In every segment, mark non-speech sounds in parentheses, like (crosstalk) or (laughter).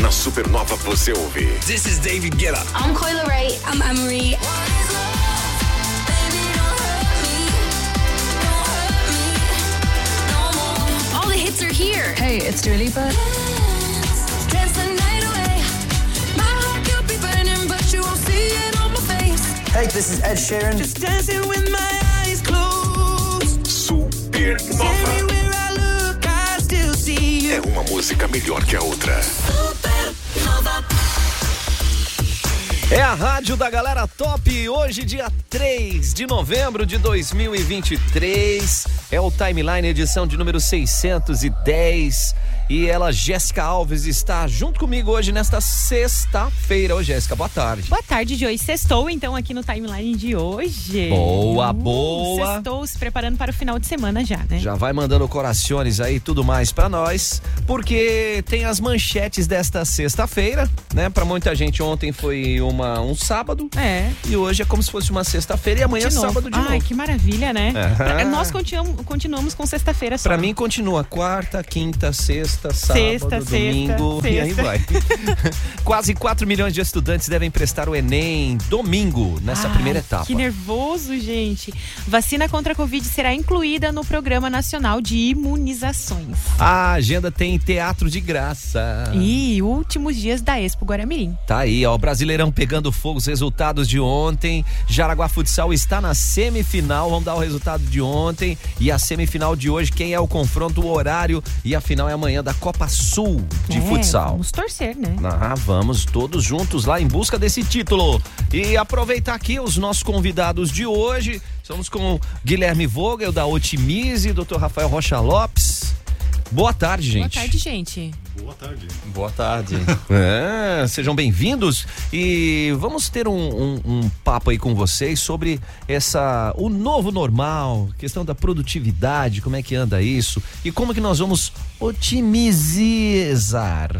Na Supernova você ouve. This is David Guetta. I'm Coil Ray. I'm Emery. All the hits are here. Hey, it's Dua Lipa. Dance the night away. My heart could be burning, but you won't see it on my face. Hey, this is Ed Sheeran. Just dancing with my eyes closed. Supernova. Everywhere I look, I still see É uma música melhor que a outra. É a rádio da galera top. Hoje, dia 3 de novembro de 2023. É o Timeline, edição de número 610. E ela, Jéssica Alves, está junto comigo hoje nesta sexta-feira. Ô, Jéssica, boa tarde. Boa tarde de hoje. Sextou, então, aqui no timeline de hoje. Boa, boa. Sextou se preparando para o final de semana já, né? Já vai mandando corações aí tudo mais pra nós, porque tem as manchetes desta sexta-feira, né? Pra muita gente ontem foi uma, um sábado É. e hoje é como se fosse uma sexta-feira e amanhã é de novo. sábado de Ai, novo. que maravilha, né? Aham. Nós continuamos, continuamos com sexta-feira só. Pra mim continua quarta, quinta, sexta, sábado, Sexta, domingo sexta, e aí sexta. vai. (laughs) Quase 4 milhões de estudantes devem prestar o Enem domingo, nessa Ai, primeira etapa. Que nervoso, gente. Vacina contra a Covid será incluída no Programa Nacional de Imunizações. A agenda tem teatro de graça. E últimos dias da Expo Guaramirim. Tá aí, ó, o Brasileirão pegando fogo, os resultados de ontem. Jaraguá Futsal está na semifinal, vamos dar o resultado de ontem. E a semifinal de hoje, quem é o confronto, o horário e a final é amanhã da Copa Sul de É, futsal. Vamos torcer, né? Ah, vamos todos juntos lá em busca desse título. E aproveitar aqui os nossos convidados de hoje. Estamos com o Guilherme Vogel, da Otimize, Dr. Rafael Rocha Lopes. Boa tarde, gente. Boa tarde, gente. Boa tarde. (laughs) É, sejam bem-vindos e vamos ter um, um- um papo aí com vocês sobre essa o novo normal, questão da produtividade, como é que anda isso e como que nós vamos otimizar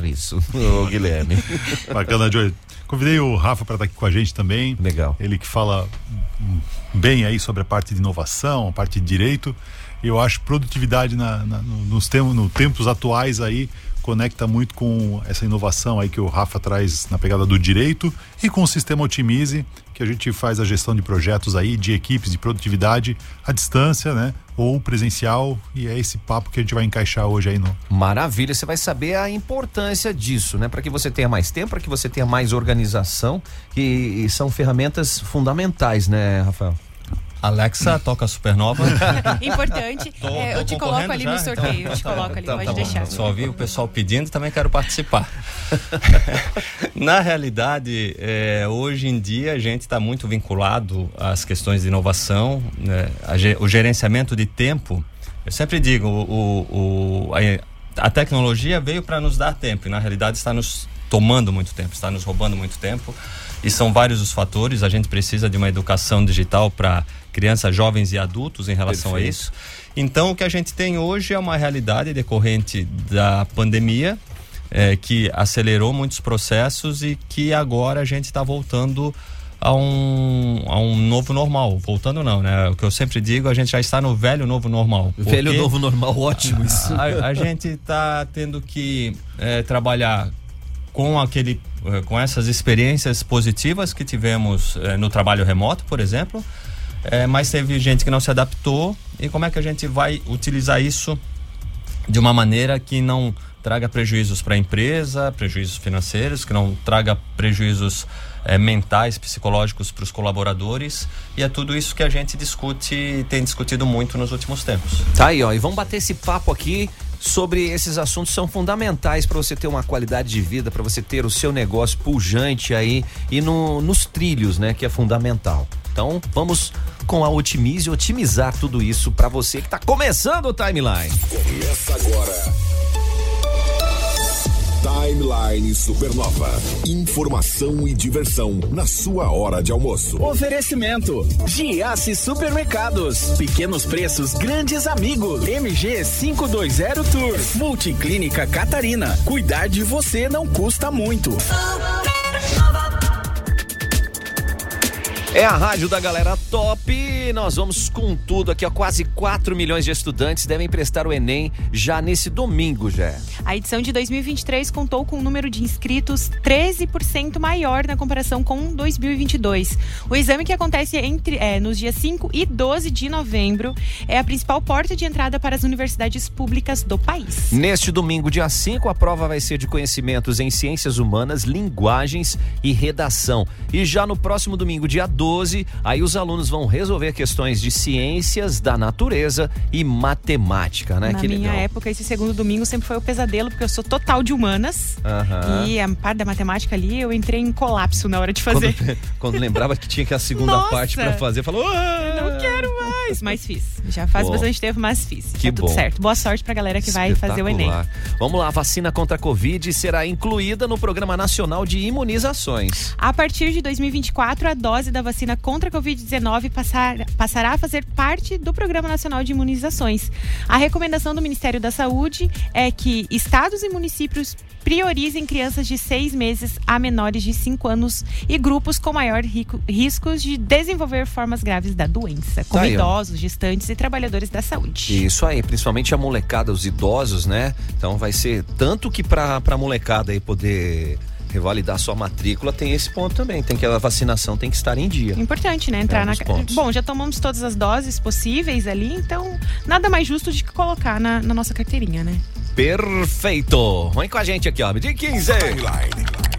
isso, (laughs) Ô, Guilherme. (laughs) Bacana, Joey. Convidei o Rafa para estar aqui com a gente também. Legal. Ele que fala hum, bem aí sobre a parte de inovação, a parte de direito. Eu acho produtividade na, na- no- nos tempos, no tempos atuais aí conecta muito com essa inovação aí que o Rafa traz na pegada do direito e com o sistema Otimize, que a gente faz a gestão de projetos aí, de equipes de produtividade à distância, né? Ou presencial, e é esse papo que a gente vai encaixar hoje aí no, Maravilha, você vai saber a importância disso, né? Para que você tenha mais tempo, para que você tenha mais organização e, e são ferramentas fundamentais, né, Rafael? Alexa, toca Supernova. (laughs) Importante. Tô- é, tô eu te coloco ali já, no sorteio. Eu te então. (laughs) coloco ali, Então, pode tá bom. deixar. Só ouvi o pessoal pedindo e também quero participar. (laughs) Na realidade, é, hoje em dia a gente está muito vinculado às questões de inovação, né? O gerenciamento de tempo. Eu sempre digo, o, o- a, a tecnologia veio para nos dar tempo e na realidade está nos tomando muito tempo, está nos roubando muito tempo. E são vários os fatores. A gente precisa de uma educação digital para crianças, jovens e adultos em relação Perfeito. a isso. Então, o que a gente tem hoje é uma realidade decorrente da pandemia, eh, que acelerou muitos processos e que agora a gente está voltando a um, a um novo normal. Voltando não, né? O que eu sempre digo, a gente já está no velho novo normal. Velho novo normal, ótimo (laughs) isso. A, a gente está tendo que eh, trabalhar com aquele eh, com essas experiências positivas que tivemos eh, no trabalho remoto, por exemplo, eh, mas teve gente que não se adaptou e como é que a gente vai utilizar isso de uma maneira que não traga prejuízos para a empresa, prejuízos financeiros, que não traga prejuízos mentais, psicológicos para os colaboradores e é tudo isso que a gente discute, tem discutido muito nos últimos tempos. Tá aí, ó, e vamos bater esse papo aqui sobre esses assuntos são fundamentais para você ter uma qualidade de vida, para você ter o seu negócio pujante aí e no, nos trilhos, né, que é fundamental. Então, vamos com a Otimize otimizar tudo isso para você que tá começando o timeline. Começa agora. Timeline Supernova. Informação e diversão na sua hora de almoço. Oferecimento: Giasse Supermercados. Pequenos preços, grandes amigos. MG 520 Tour. Multiclínica Catarina. Cuidar de você não custa muito. É a rádio da galera top. Nós vamos com tudo aqui, ó. Quase 4 milhões de estudantes devem prestar o Enem já nesse domingo, já. A edição de 2023 contou com um número de inscritos 13% maior na comparação com 2022. O exame que acontece entre, é, nos dias 5 e 12 de novembro é a principal porta de entrada para as universidades públicas do país. Neste domingo, dia 5, a prova vai ser de conhecimentos em ciências humanas, linguagens e redação. E já no próximo domingo, dia 12, aí os alunos vão resolver questões de ciências da natureza e matemática, né? Na que minha legal. época, esse segundo domingo sempre foi o pesadelo, porque eu sou total de humanas. Aham. E a parte da matemática ali, eu entrei em colapso na hora de fazer. Quando, (laughs) quando lembrava que tinha que a segunda Nossa! parte pra fazer, falou. "Ah!" Não quero mais, mas fiz. Já faz Bom. bastante tempo, mas fiz. Que tá tudo bom. certo. Boa sorte pra galera que vai fazer o Enem. Vamos lá, a vacina contra a Covid será incluída no Programa Nacional de Imunizações. A partir de 2024, a dose da vacina contra a Covid-19 passar- passará a fazer parte do Programa Nacional de Imunizações. A recomendação do Ministério da Saúde é que estados e municípios priorizem crianças de seis meses a menores de 5 anos e grupos com maior rico- riscos de desenvolver formas graves da doença, como Tá ó. Idosos, gestantes e trabalhadores da saúde. Isso aí, principalmente a molecada, os idosos, né? Então vai ser tanto que pra, pra molecada aí poder revalidar sua matrícula, tem esse ponto também. Tem que a vacinação tem que estar em dia. Importante, né? Entrar É, na. pontos. Bom, já tomamos todas as doses possíveis ali, então nada mais justo de que colocar na, na nossa carteirinha, né? Perfeito! Vem com a gente aqui, ó. De 15. Timeline.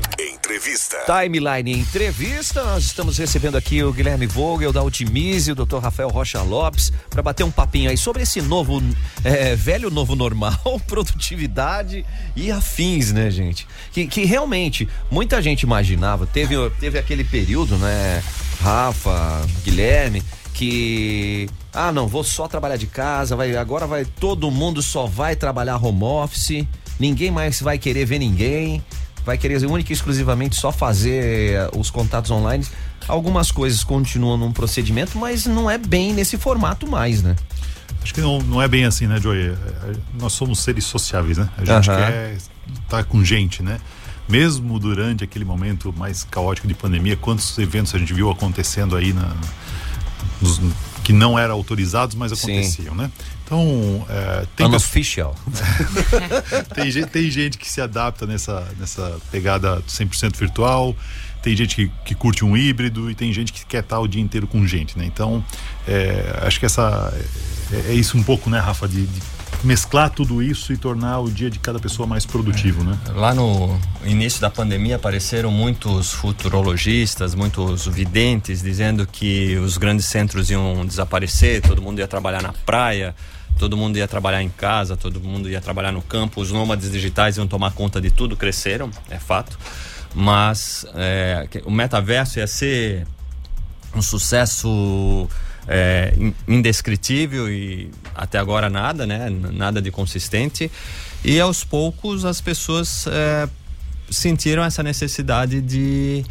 Entrevista. Timeline Entrevista, nós estamos recebendo aqui o Guilherme Vogel da Otimize, o Dr. Rafael Rocha Lopes, para bater um papinho aí sobre esse novo, é, velho novo normal, (laughs) produtividade e afins, né, gente? Que, que realmente muita gente imaginava, teve, teve aquele período, né, Rafa, Guilherme, que ah não vou só trabalhar de casa vai agora vai todo mundo só vai trabalhar home office ninguém mais vai querer ver ninguém vai querer única e exclusivamente só fazer eh, os contatos online algumas coisas continuam num procedimento mas não é bem nesse formato mais né Acho que não, não é bem assim, né, Joey? É, é, Nós somos seres sociáveis, né? A gente quer estar com gente, né? Mesmo durante aquele momento mais caótico de pandemia, quantos eventos a gente viu acontecendo aí na, nos- que não eram autorizados, mas Sim. aconteciam, né? Então, é, tem, pessoas- unofficial (laughs) tem, gente, tem gente que se adapta nessa, nessa pegada 100% virtual, tem gente que, que curte um híbrido e tem gente que quer estar o dia inteiro com gente, né? Então, é, acho que essa é, é isso um pouco, né, Rafa, de, de mesclar tudo isso e tornar o dia de cada pessoa mais produtivo, né? Lá no início da pandemia apareceram muitos futurologistas, muitos videntes dizendo que os grandes centros iam desaparecer, todo mundo ia trabalhar na praia, todo mundo ia trabalhar em casa, todo mundo ia trabalhar no campo, os nômades digitais iam tomar conta de tudo, cresceram, é fato. Mas é, o metaverso ia ser um sucesso é, in- indescritível e até agora nada, né? Nada de consistente. E aos poucos as pessoas é, sentiram essa necessidade de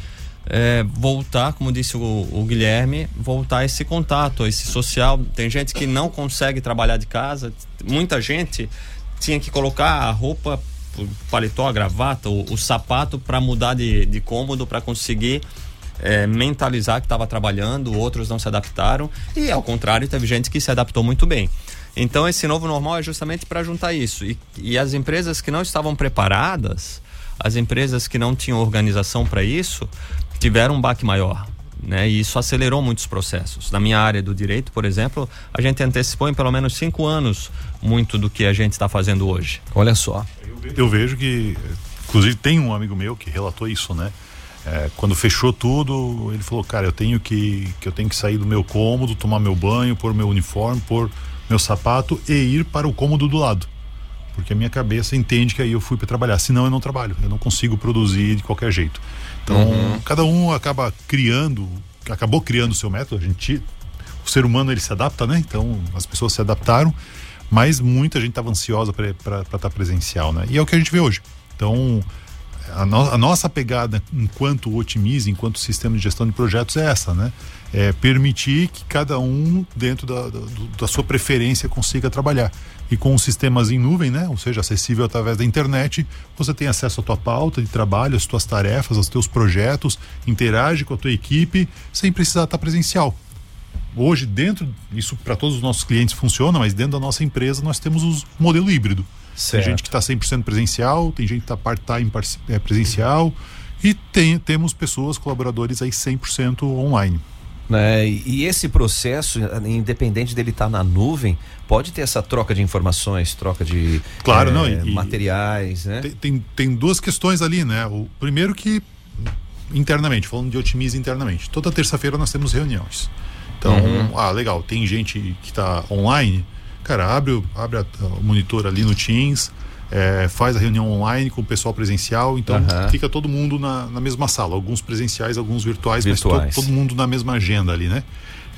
é, voltar, como disse o, o Guilherme, voltar esse contato, esse social. Tem gente que não consegue trabalhar de casa, muita gente tinha que colocar a roupa, o paletó, a gravata, o, o sapato para mudar de, de cômodo, para conseguir é, mentalizar que estava trabalhando, outros não se adaptaram e ao contrário teve gente que se adaptou muito bem. Então esse novo normal é justamente para juntar isso e, e as empresas que não estavam preparadas, as empresas que não tinham organização para isso, tiveram um baque maior. Né? E isso acelerou muitos processos. Na minha área do direito, por exemplo, a gente antecipou em pelo menos cinco anos muito do que a gente está fazendo hoje. olha só Eu vejo que, inclusive, tem um amigo meu que relatou isso, né? É, quando fechou tudo, ele falou, cara, eu tenho que, que eu tenho que sair do meu cômodo, tomar meu banho, pôr meu uniforme, pôr meu sapato e ir para o cômodo do lado. Porque a minha cabeça entende que aí eu fui para trabalhar, senão eu não trabalho, eu não consigo produzir de qualquer jeito. Então, cada um acaba criando, acabou criando o seu método, a gente o ser humano ele se adapta, né? Então as pessoas se adaptaram, mas muita gente estava ansiosa para estar presencial, né? E é o que a gente vê hoje. Então a, no- a nossa pegada enquanto Otimize, enquanto sistema de gestão de projetos é essa, né? É permitir que cada um dentro da, da, da sua preferência consiga trabalhar. E com os sistemas em nuvem, né? Ou seja, acessível através da internet, você tem acesso à tua pauta de trabalho, às tuas tarefas, aos teus projetos, interage com a tua equipe sem precisar estar presencial. Hoje, dentro, isso para todos os nossos clientes funciona, mas dentro da nossa empresa nós temos o modelo híbrido. Certo. Tem gente que está 100% presencial, tem gente que está part-time é, presencial e tem, temos pessoas, colaboradores aí 100% online. Né? E esse processo, independente dele estar na nuvem, pode ter essa troca de informações, troca de Claro, eh, não, e- materiais, né? Tem, tem, tem duas questões ali, né? O primeiro que internamente, falando de otimize internamente, toda terça-feira nós temos reuniões. Então, Uhum. ah, legal, tem gente que está online, cara, abre, abre o monitor ali no Teams, é, faz a reunião online com o pessoal presencial, então Aham. fica todo mundo na, na mesma sala, alguns presenciais, alguns virtuais, Virtuais. mas to- todo mundo na mesma agenda ali, né?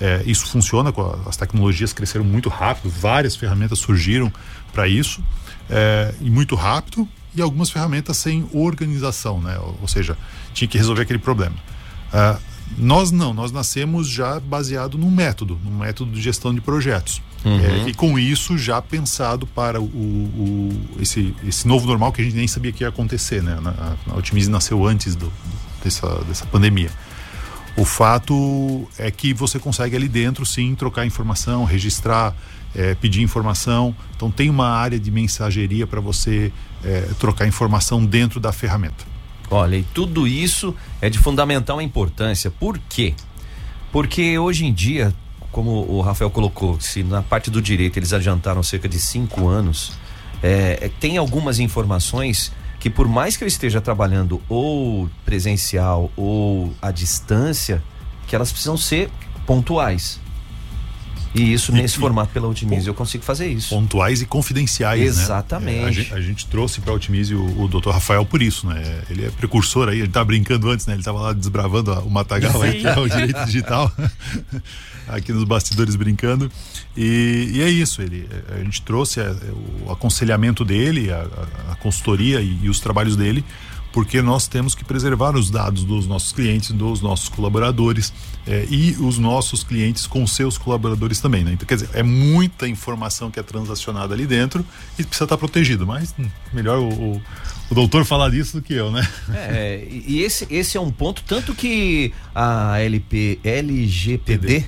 É, isso funciona, as tecnologias cresceram muito rápido, várias ferramentas surgiram para isso, é, e muito rápido, e algumas ferramentas sem organização, né? Ou, ou seja, tinha que resolver aquele problema. Ah, nós não, nós nascemos já baseado num método, num método de gestão de projetos. É, e com isso já pensado para o, o- esse, esse novo normal que a gente nem sabia que ia acontecer, né? A, a nasceu antes do, dessa, dessa pandemia. O fato é que você consegue ali dentro, sim, trocar informação, registrar, eh, pedir informação. Então, tem uma área de mensageria para você eh, trocar informação dentro da ferramenta. Olha, e tudo isso é de fundamental importância. Por quê? Porque hoje em dia, como o Rafael colocou, se na parte do direito eles adiantaram cerca de cinco anos, é, é, tem algumas informações que por mais que eu esteja trabalhando ou presencial ou à distância, que elas precisam ser pontuais. E isso E- nesse e- formato pela Otimize eu consigo fazer isso. Pontuais e confidenciais, né? Exatamente. É, a, gente, a gente trouxe para a Otimize o, o Dr. Rafael por isso, né? Ele é precursor aí, ele tá brincando antes, né? Ele tava lá desbravando a- o Matagal aí, que é o direito digital. (laughs) aqui nos bastidores brincando. E, e é isso, ele, a gente trouxe é, o aconselhamento dele, a, a- a consultoria e, e os trabalhos dele, porque nós temos que preservar os dados dos nossos clientes, dos nossos colaboradores é, e os nossos clientes com seus colaboradores também. Né? Então, quer dizer, é muita informação que é transacionada ali dentro e precisa estar protegido. Mas hum, melhor o, o, o doutor falar disso do que eu, né? É, e e esse, esse é um ponto, tanto que a LP, LGPD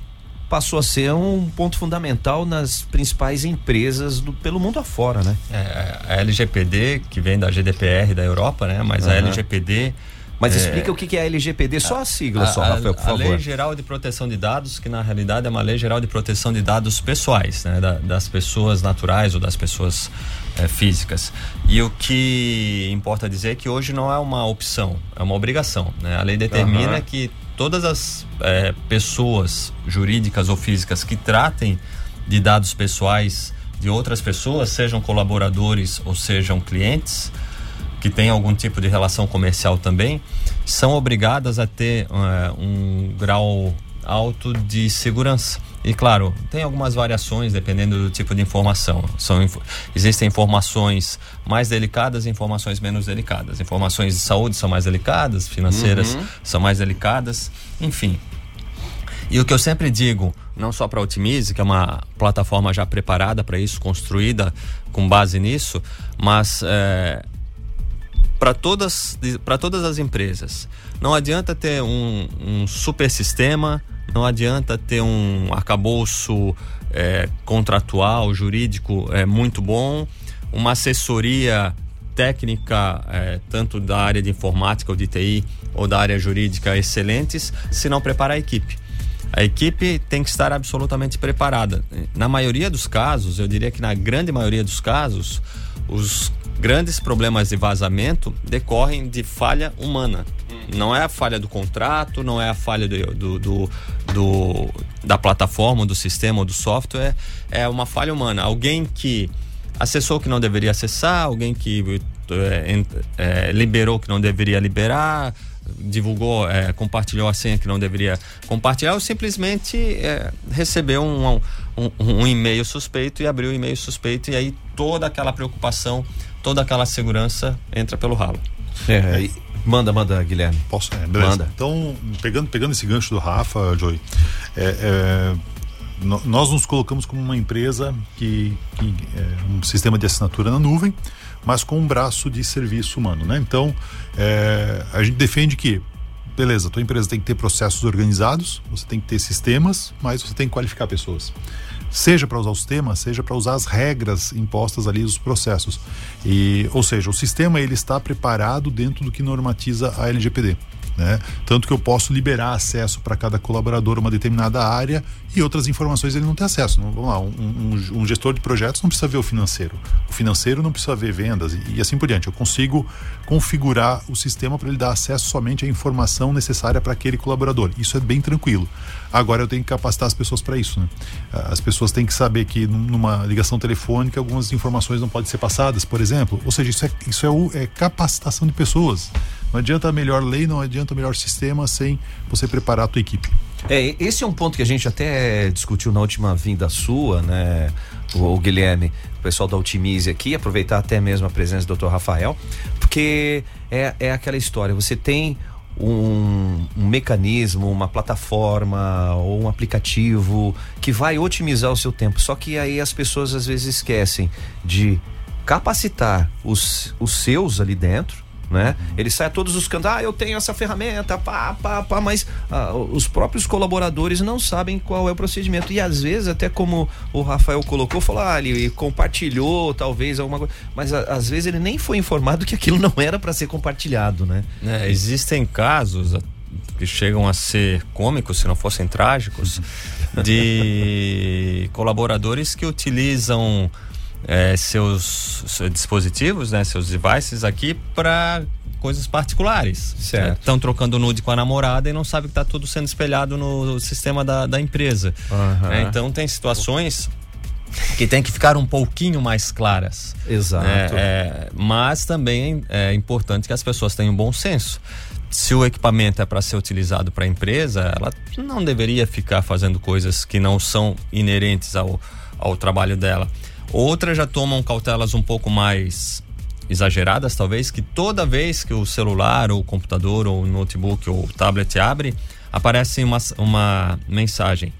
passou a ser um ponto fundamental nas principais empresas do, pelo mundo afora, né? É, a LGPD, que vem da GDPR da Europa, né? Mas a Aham. LGPD. Mas é, explica o que é a LGPD, só a sigla só, a, Rafael, por a Lei favor. Geral de Proteção de Dados, que na realidade é uma lei geral de proteção de dados pessoais, né, da- das pessoas naturais ou das pessoas eh, físicas. E o que importa dizer é que hoje não é uma opção, é uma obrigação. Né? A lei determina Aham. que todas as eh, pessoas jurídicas ou físicas que tratem de dados pessoais de outras pessoas, sejam colaboradores ou sejam clientes, que têm algum tipo de relação comercial também, são obrigadas a ter eh, um grau alto de segurança. E claro, tem algumas variações dependendo do tipo de informação. São, existem informações mais delicadas e informações menos delicadas. Informações de saúde são mais delicadas, financeiras são mais delicadas, enfim. E o que eu sempre digo, não só para a Otimize, que é uma plataforma já preparada para isso, construída com base nisso, mas é, para todas, todas as empresas. Não adianta ter um, um super sistema, não adianta ter um arcabouço é, contratual, jurídico é, muito bom, uma assessoria técnica, é, tanto da área de informática ou de TI ou da área jurídica excelentes, se não preparar a equipe. A equipe tem que estar absolutamente preparada. Na maioria dos casos, eu diria que na grande maioria dos casos, os grandes problemas de vazamento decorrem de falha humana. Não é a falha do contrato, não é a falha do, do, do- do- da plataforma, do sistema ou do software, é uma falha humana. Alguém que acessou o que não deveria acessar, alguém que é, é, liberou o que não deveria liberar, divulgou, é, compartilhou a senha que não deveria compartilhar, ou simplesmente é, recebeu um, um, um e-mail suspeito e abriu o e-mail suspeito, e aí toda aquela preocupação toda aquela segurança entra pelo ralo. É, manda, manda, Guilherme. Posso? É, beleza. Manda. Então, pegando, pegando esse gancho do Rafa, Joey, é, é, no- nós nos colocamos como uma empresa que, que é um sistema de assinatura na nuvem, mas com um braço de serviço humano, né? Então, é, a gente defende que beleza, a tua empresa tem que ter processos organizados, você tem que ter sistemas, mas você tem que qualificar pessoas. Seja para usar o sistema, seja para usar as regras impostas ali dos processos. E, ou seja, o sistema ele está preparado dentro do que normatiza a LGPD. Né? Tanto que eu posso liberar acesso para cada colaborador uma determinada área e outras informações ele não tem acesso. Não- vamos lá, um, um- um gestor de projetos não precisa ver o financeiro. O financeiro não precisa ver vendas e, e assim por diante. Eu consigo configurar o sistema para ele dar acesso somente à informação necessária para aquele colaborador. Isso é bem tranquilo. Agora eu tenho que capacitar as pessoas para isso. Né? As pessoas têm que saber que num- numa ligação telefônica algumas informações não podem ser passadas, por exemplo. Ou seja, isso é, isso é, o- é capacitação de pessoas. Não adianta a melhor lei, não adianta o melhor sistema sem você preparar a tua equipe. É, esse é um ponto que a gente até discutiu na última vinda sua, né, o, o Guilherme, o pessoal da Otimize aqui, aproveitar até mesmo a presença do Dr. Rafael, porque é, é aquela história, você tem um, um mecanismo, uma plataforma ou um aplicativo que vai otimizar o seu tempo, só que aí as pessoas às vezes esquecem de capacitar os, os seus ali dentro, né? Ele sai a todos os cantos, ah, eu tenho essa ferramenta, pá, pá, pá, mas ah, os próprios colaboradores não sabem qual é o procedimento. E às vezes, até como o Rafael colocou, falou, ah, ele compartilhou, talvez alguma coisa, mas a- às vezes ele nem foi informado que aquilo não era para ser compartilhado, né? É, existem casos que chegam a ser cômicos, se não fossem trágicos, de (laughs) colaboradores que utilizam é, seus, seus dispositivos, né, seus devices aqui para coisas particulares. Estão trocando nude com a namorada e não sabem que está tudo sendo espelhado no sistema da, da empresa. Aham. É, então tem situações que tem que ficar um pouquinho mais claras. Exato. É, é, mas também é importante que as pessoas tenham bom senso. Se o equipamento é para ser utilizado para a empresa, ela não deveria ficar fazendo coisas que não são inerentes ao, ao trabalho dela. Outras já tomam cautelas um pouco mais exageradas, talvez, que toda vez que o celular, ou o computador, ou o notebook, ou o tablet abre, aparece uma, uma mensagem.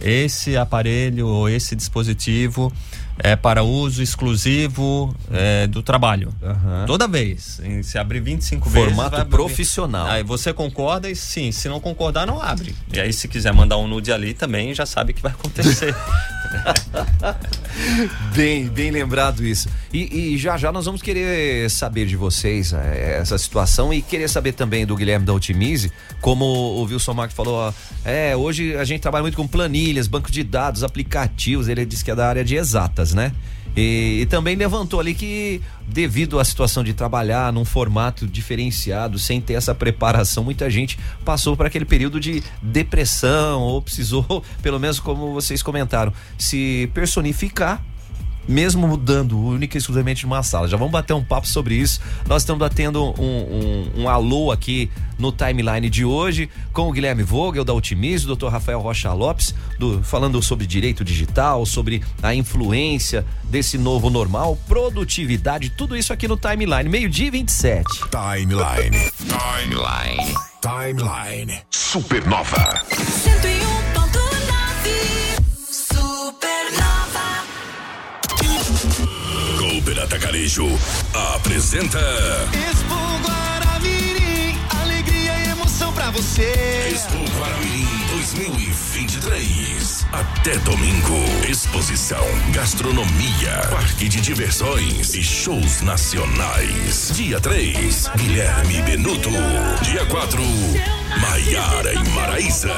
Esse aparelho ou esse dispositivo é para uso exclusivo é, do trabalho. Aham. Toda vez. Em- Se abrir 25 vezes. Formato vai abrir. profissional. Aí você concorda e sim, se não concordar, não abre. E aí, se quiser mandar um nude ali também, já sabe o que vai acontecer. (laughs) Bem, bem lembrado isso. E, e já já nós vamos querer saber de vocês eh, essa situação e querer saber também do Guilherme da Otimize, como o Wilson Marques falou, ó, é, hoje a gente trabalha muito com planilhas, banco de dados, aplicativos, ele disse que é da área de exatas, né? E, e também levantou ali que, devido à situação de trabalhar num formato diferenciado, sem ter essa preparação, muita gente passou por aquele período de depressão ou precisou, (laughs) pelo menos como vocês comentaram, se personificar mesmo mudando única e exclusivamente numa sala. Já vamos bater um papo sobre isso. Nós estamos batendo um, um, um alô aqui no timeline de hoje com o Guilherme Vogel, da Otimize, o Dr. Rafael Rocha Lopes, do- falando sobre direito digital, sobre a influência desse novo normal, produtividade, tudo isso aqui no timeline. Meio-dia e 27. Timeline. Timeline. Timeline. Supernova. 101.9 Cooper Atacarejo apresenta Expo Guaramirim, alegria e emoção pra você. Expo Guaramirim 2023. Até domingo. Exposição, gastronomia, parque de diversões e shows nacionais. Dia 3, Guilherme Benuto. Dia 4, Maiara e Maraísa.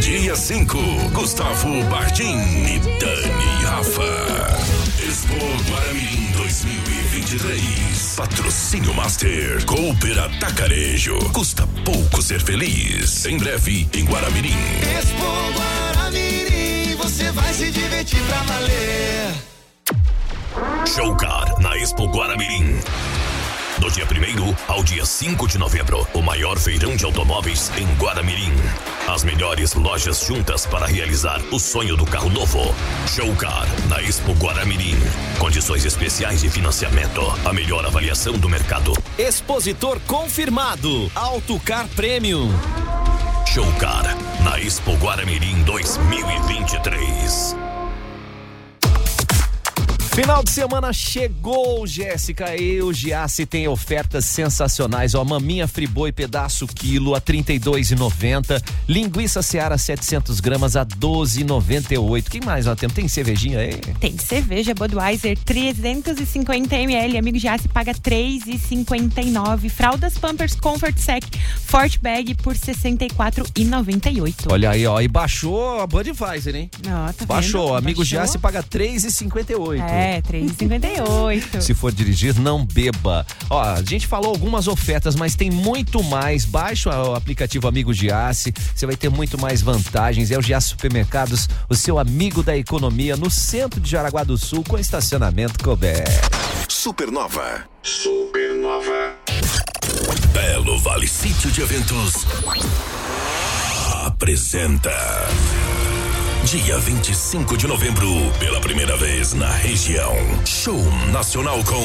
Dia 5, Gustavo Bardim e Dani Rafa. Expo Guaramirim 2023. Patrocínio Master. Cooper Atacarejo. Custa pouco ser feliz. Em breve, em Guaramirim. Expo Guaramirim, você vai se divertir pra valer. Showcar na Expo Guaramirim. Do dia 1 ao dia 5 de novembro, o maior feirão de automóveis em Guaramirim. As melhores lojas juntas para realizar o sonho do carro novo. Showcar na Expo Guaramirim. Condições especiais de financiamento. A melhor avaliação do mercado. Expositor confirmado. Autocar Premium. Showcar na Expo Guaramirim 2023. Final de semana chegou, Jéssica. Eu, Giasse, tem ofertas sensacionais. Ó, maminha friboi pedaço quilo a 32,90. Linguiça Seara 700 gramas a 12,98. Quem mais nós temos? Tem cervejinha aí? Tem cerveja Budweiser 350 ml. Amigo Giasse paga 3,59. Fraldas Pampers Comfort Sec Fort Bag por 64,98. Olha aí, ó. E baixou a Budweiser, hein? Ó, tá Baixou. vendo? Amigo. Giasse paga 3,58. É, 3,58. Se for dirigir, não beba. Ó, a gente falou algumas ofertas, mas tem muito mais. Baixa o aplicativo Amigo Giasse, você vai ter muito mais vantagens. É o Giasse Supermercados, o seu amigo da economia, no centro de Jaraguá do Sul, com estacionamento coberto. Supernova. Supernova. Belo Vale Sítio de Eventos apresenta. Dia 25 de novembro, pela primeira vez na região. Show nacional com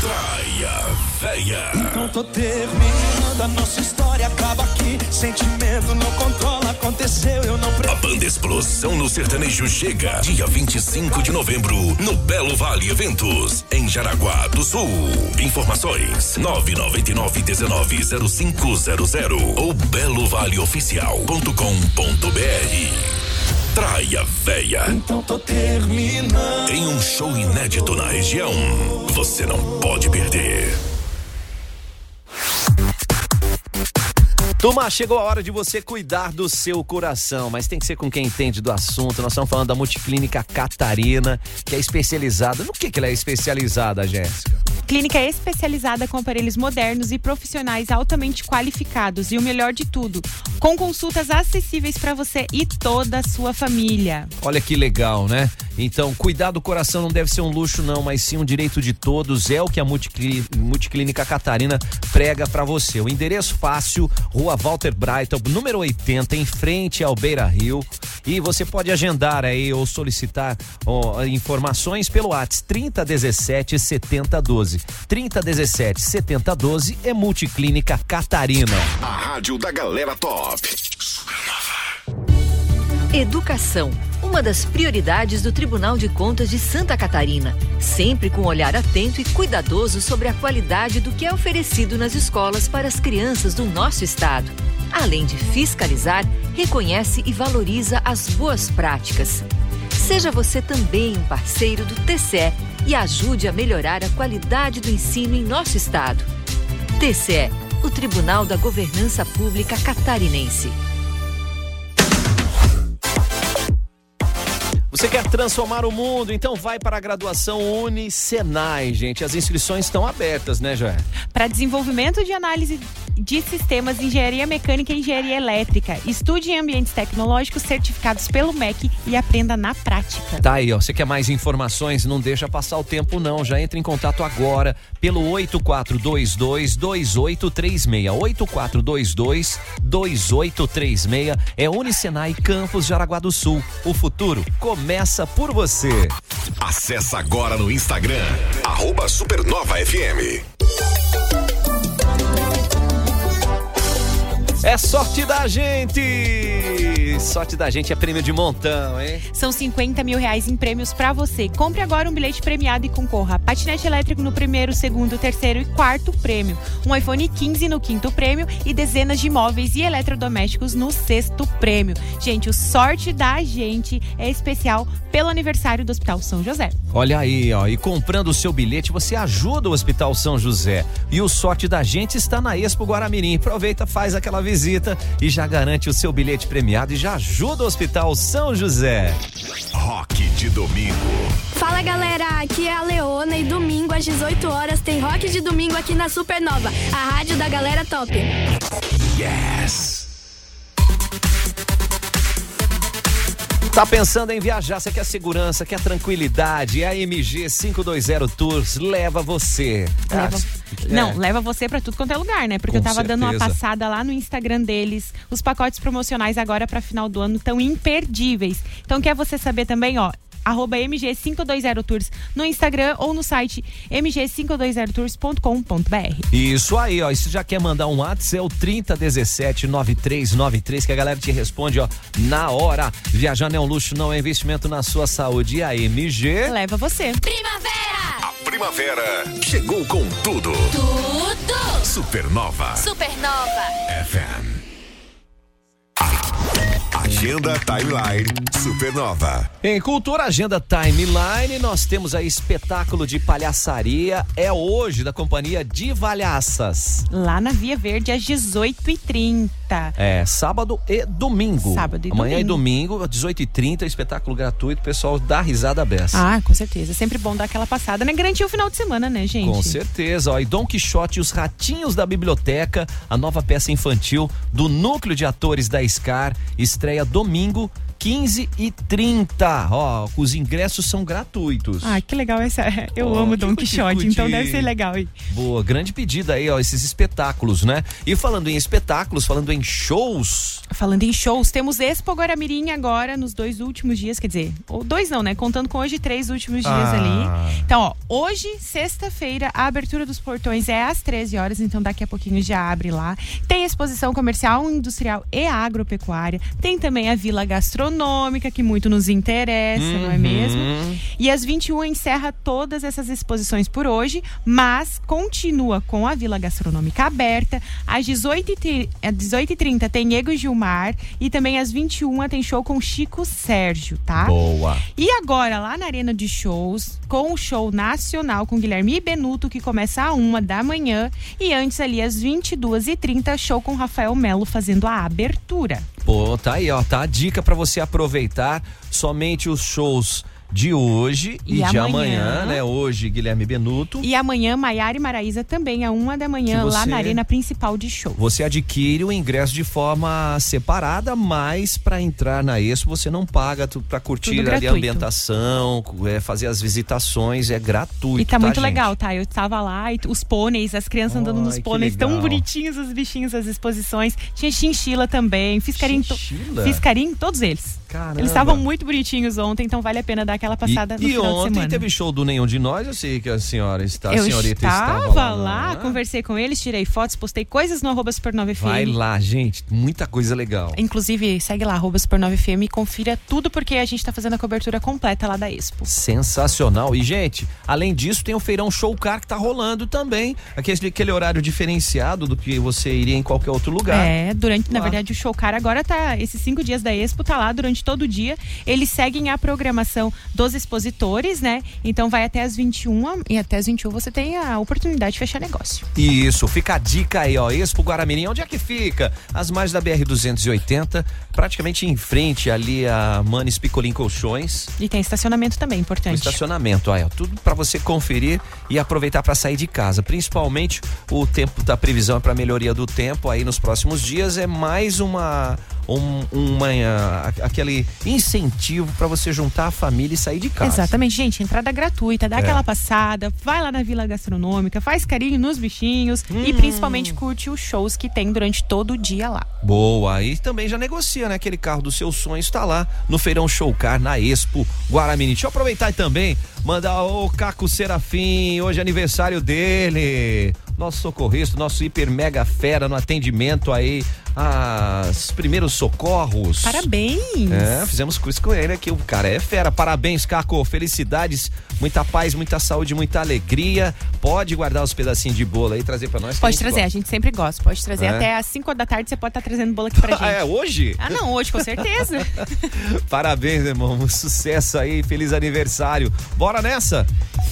Traia Véia. Não tô terminando, a nossa história acaba aqui. Sentimento não controla, aconteceu, eu não A banda Explosão no Sertanejo chega dia 25 de novembro no Belo Vale Eventos, em Jaraguá do Sul. Informações 999 19 0500 ou belovaleoficial.com.br. Traia Véia. Então tô terminando. Em um show inédito na região, você não pode perder. Turma, chegou a hora de você cuidar do seu coração, mas tem que ser com quem entende do assunto. Nós estamos falando da Multiclínica Catarina, que é especializada. No que, que ela é especializada, Jéssica? Clínica especializada com aparelhos modernos e profissionais altamente qualificados. E o melhor de tudo, com consultas acessíveis para você e toda a sua família. Olha que legal, né? Então, cuidar do coração não deve ser um luxo, não, mas sim um direito de todos. É o que a Multiclí- Multiclínica Catarina prega pra você. O endereço fácil, Rua Walter Brighton, número 80, em frente ao Beira Rio. E você pode agendar aí ou solicitar ó, informações pelo WhatsApp 3017 7012. 3017 7012 é Multiclínica Catarina. A rádio da galera top. Educação, uma das prioridades do Tribunal de Contas de Santa Catarina, sempre com um olhar atento e cuidadoso sobre a qualidade do que é oferecido nas escolas para as crianças do nosso estado. Além de fiscalizar, reconhece e valoriza as boas práticas. Seja você também um parceiro do TCE e ajude a melhorar a qualidade do ensino em nosso estado. TCE, o Tribunal da Governança Pública Catarinense. Você quer transformar o mundo? Então vai para a graduação Unicenai, gente. As inscrições estão abertas, né, Joé? Para desenvolvimento de análise de sistemas, engenharia mecânica e engenharia elétrica. Estude em ambientes tecnológicos certificados pelo MEC e aprenda na prática. Tá aí, ó. Você quer mais informações? Não deixa passar o tempo, não. Já entra em contato agora pelo 8422-2836. 8422-2836 é Unicenai Campus de Araguá do Sul. O futuro começa por você. Acesse agora no Instagram, arroba Supernova FM. É sorte da gente! Sorte da gente é prêmio de montão, hein? São 50 mil reais em prêmios para você. Compre agora um bilhete premiado e concorra patinete elétrico no primeiro, segundo, terceiro e quarto prêmio. Um iPhone 15 no quinto prêmio e dezenas de móveis e eletrodomésticos no sexto prêmio. Gente, o sorte da gente é especial pelo aniversário do Hospital São José. Olha aí, ó, e comprando o seu bilhete, você ajuda o Hospital São José. E o sorte da gente está na Expo Guaramirim. Aproveita, faz aquela visita e já garante o seu bilhete premiado e já ajuda o Hospital São José. Rock de domingo. Fala galera, aqui é a Leona e domingo às 18 horas tem rock de domingo aqui na Supernova, a rádio da galera top. Yes. Tá pensando em viajar, você quer segurança, quer tranquilidade? A MG 520 Tours leva você. Leva. Ah, Não, É. leva você pra tudo quanto é lugar, né? Porque Com eu tava dando uma certeza. passada lá no Instagram deles. Os pacotes promocionais agora pra final do ano estão imperdíveis. Então quer você saber também, ó, MG520Tours no Instagram ou no site mg520tours.com.br. Isso aí, ó. E se já quer mandar um WhatsApp, é o 3017-9393, que a galera te responde, ó, na hora. Viajar não é um luxo, não é investimento na sua saúde. E a MG. Leva você. Primavera! Primavera chegou com tudo. Tudo! Supernova Supernova! FM. Agenda Timeline Supernova. Em Cultura Agenda Timeline, nós temos aí espetáculo de palhaçaria. É hoje da companhia de Valhaças. Lá na Via Verde às 18h30. É, sábado e domingo. Sábado e Amanhã domingo. e domingo, às 18h30, espetáculo gratuito. O pessoal dá risada beça. Ah, com certeza. Sempre bom dar aquela passada, né? Garantir o final de semana, né, gente? Com certeza, ó. E Dom Quixote e os Ratinhos da Biblioteca, a nova peça infantil do núcleo de atores da SCAR, estreia domingo, 15 e 30. Ó, os ingressos são gratuitos. Ah, que legal essa. Eu Ó, amo Dom Quixote, então deve ser legal. aí. Boa, grande pedida aí, ó, esses espetáculos, né? E falando em espetáculos, falando em shows, Falando em shows, temos Expo Guaramirim agora nos dois últimos dias, quer dizer, ou dois não, né? Contando com hoje três últimos dias Ah. ali. Então, ó, hoje, sexta-feira, a abertura dos portões é às 13 horas, então daqui a pouquinho já abre lá. Tem exposição comercial, industrial e agropecuária. Tem também a Vila Gastronômica, que muito nos interessa, não é Uhum. mesmo? E às 21 encerra todas essas exposições por hoje, mas continua com a Vila Gastronômica aberta. Às 18h30 às 18h30 tem Diego Gilmar e também às 21 tem show com Chico Sérgio, tá? boa. E agora, lá na Arena de Shows, com o show nacional com Guilherme Benuto, que começa a uma da manhã. E antes, ali, às 22h30, show com Rafael Melo fazendo a abertura. Pô, tá aí, ó, tá a dica pra você aproveitar somente os shows de hoje e, E de amanhã. amanhã, né? Hoje, Guilherme Benuto. E amanhã, Maiara e Maraísa também, a uma da manhã, Que lá você- na Arena Principal de Show. Você adquire o ingresso de forma separada, mas para entrar na Expo você não paga pra curtir ali a ambientação, é, fazer as visitações, é gratuito. E tá muito gente? legal, tá? Eu tava lá e os pôneis, as crianças andando nos pôneis, tão bonitinhos os bichinhos, as exposições. Tinha chinchila também, fiz carinho, fiz carinho em todos eles. Caramba. Eles estavam muito bonitinhos ontem, então vale a pena dar aquela passada e, no e final de ontem semana. teve show do Nenhum de Nós, eu sei que a senhora está, a eu senhorita estava, estava lá, né? conversei com eles, tirei fotos, postei coisas no arroba Supernova FM. Vai lá, gente, muita coisa legal. Inclusive, segue lá, arroba Supernova FM e confira tudo, porque a gente tá fazendo a cobertura completa lá da Expo. Sensacional. E, gente, além disso, tem o Feirão Show Car que tá rolando também. Aquele, aquele horário diferenciado do que você iria em qualquer outro lugar. É, durante, na Lá. verdade, o show cara agora tá. Esses cinco dias da Expo tá lá durante todo o dia. Eles seguem a programação dos expositores, né? Então vai até as 21 e até as 21 você tem a oportunidade de fechar negócio. Isso, fica a dica aí, ó. Expo Guaramirim, onde é que fica? As margens da BR-280, praticamente em frente ali a Manes Picolim Colchões. E tem estacionamento também, O importante. estacionamento, ó, tudo para você conferir e aproveitar para sair de casa. Principalmente o tempo da previsão é para melhoria do tempo aí nos próximos dias é mais uma um, uma ah, aquele incentivo para você juntar a família e sair de casa. Exatamente, gente, entrada gratuita, dá É. aquela passada, vai lá na Vila Gastronômica, faz carinho nos bichinhos Hum. e principalmente curte os shows que tem durante todo o dia lá. Boa, e também já negocia, né? Aquele carro dos seus sonhos está lá no Feirão Showcar, na Expo Guaramini. Deixa eu aproveitar e também mandar o Caco Serafim, hoje é aniversário dele. Nosso socorrista, nosso hiper mega fera no atendimento aí, as primeiros socorros. Parabéns! É, fizemos quiz com ele aqui. O cara é fera. Parabéns, Caco. Felicidades, muita paz, muita saúde, muita alegria. Pode guardar os pedacinhos de bolo aí e trazer pra nós. Pode gente trazer, a gosta. gente sempre gosta. Pode trazer É. até às 5 da tarde, você pode estar trazendo bolo aqui pra (laughs) gente. Ah, é hoje? Ah, não, hoje, com certeza. (laughs) Parabéns, irmão. Sucesso aí, feliz aniversário. Bora nessa?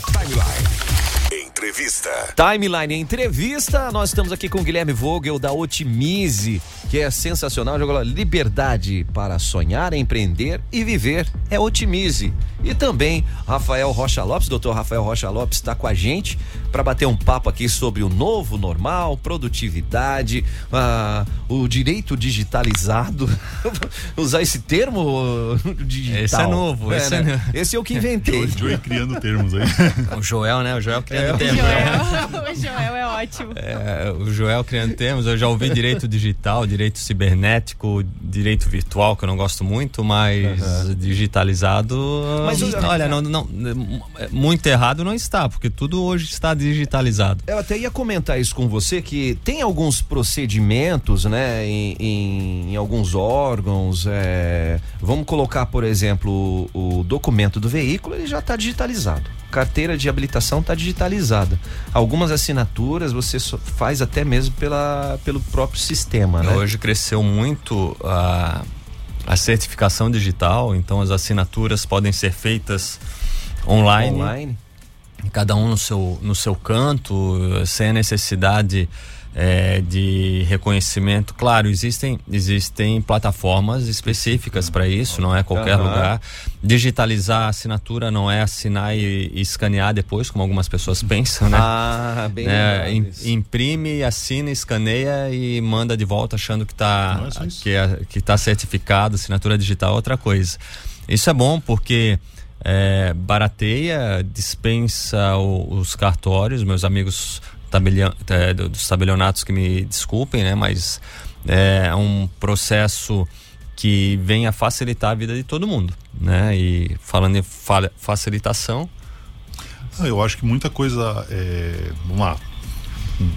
Timeline. Entrevista. Timeline Entrevista. Nós estamos aqui com o Guilherme Vogel da Otimize, que é sensacional. Jogou lá, liberdade para sonhar, empreender e viver é Otimize. E também Rafael Rocha Lopes, doutor Rafael Rocha Lopes está com a gente para bater um papo aqui sobre o novo normal, produtividade, ah, o direito digitalizado. (laughs) Usar esse termo (laughs) digital. Esse é novo, esse é né? novo. Esse é o que inventei. Joey criando termos aí. (laughs) O Joel, né? O Joel criando É, temos. Joel, o Joel é ótimo. É, o Joel criando termos, eu já ouvi direito digital, direito cibernético, direito virtual, que eu não gosto muito, mas digitalizado. Mas olha, não, não, muito errado não está, porque tudo hoje está digitalizado. Eu até ia comentar isso com você, que tem alguns procedimentos, né, em, em- em alguns órgãos, é, vamos colocar, por exemplo, o, o documento do veículo, ele já está digitalizado. Carteira de habilitação está digitalizada. Algumas assinaturas você faz até mesmo pela, pelo próprio sistema, né? Hoje cresceu muito a, a certificação digital, então as assinaturas podem ser feitas online. Online. cada um no seu, no seu canto, sem a necessidade eh, de reconhecimento. Claro, existem, existem plataformas específicas para isso, não é qualquer Aham. lugar. Digitalizar a assinatura não é assinar e, e escanear depois, como algumas pessoas (laughs) pensam, né? Ah, bem É, im- imprime, assina, escaneia e manda de volta achando que está é que, é, que tá certificado, assinatura digital é outra coisa. Isso é bom porque é, barateia, dispensa o- os cartórios, meus amigos é, do- dos tabelionatos que me desculpem, né? Mas é um processo que vem a facilitar a vida de todo mundo, né? E falando em fa- facilitação, Ah, Eu acho que muita coisa. é, vamos lá.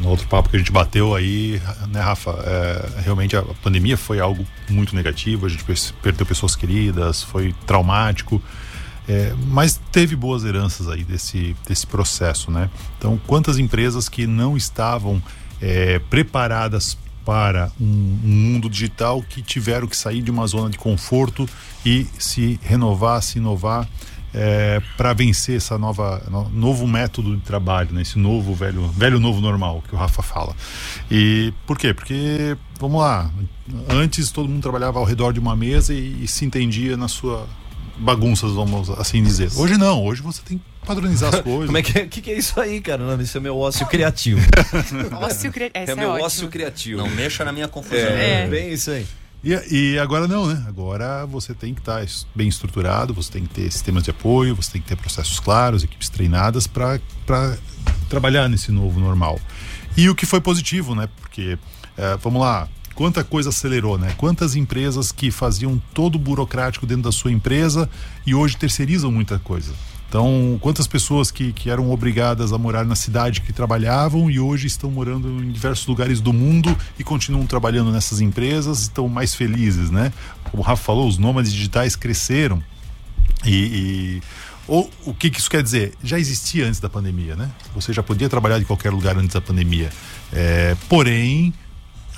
Um outro papo que a gente bateu aí, né, Rafa? É, realmente a pandemia foi algo muito negativo, a gente pe- perdeu pessoas queridas, foi traumático. É, mas teve boas heranças aí desse, desse processo, né? Então, quantas empresas que não estavam é, preparadas para um, um mundo digital que tiveram que sair de uma zona de conforto e se renovar, se inovar para vencer essa nova no- novo método de trabalho, né? Esse novo velho velho novo normal que o Rafa fala. E por quê? Porque vamos lá, antes todo mundo trabalhava ao redor de uma mesa e, e se entendia na sua bagunças, vamos assim dizer. Hoje não, hoje você tem que padronizar as (laughs) coisas. Como é que, que, que é isso aí, cara? Não, Esse é meu ócio (laughs) criativo. (laughs) Ócio cri... Essa é é, meu ótimo. ócio criativo. não mexa na minha confusão. É, É. bem isso aí. E, e agora não, né? Agora você tem que estar bem estruturado, você tem que ter sistemas de apoio, você tem que ter processos claros, equipes treinadas para trabalhar nesse novo normal. E o que foi positivo, né? Porque, eh, vamos lá, quanta coisa acelerou, né? Quantas empresas que faziam todo o burocrático dentro da sua empresa e hoje terceirizam muita coisa. Então, quantas pessoas que, que eram obrigadas a morar na cidade que trabalhavam e hoje estão morando em diversos lugares do mundo e continuam trabalhando nessas empresas, estão mais felizes, né? Como o Rafa falou, os nômades digitais cresceram e, e- ou, o que, que isso quer dizer? Já existia antes da pandemia, né? Você já podia trabalhar de qualquer lugar antes da pandemia. É, porém,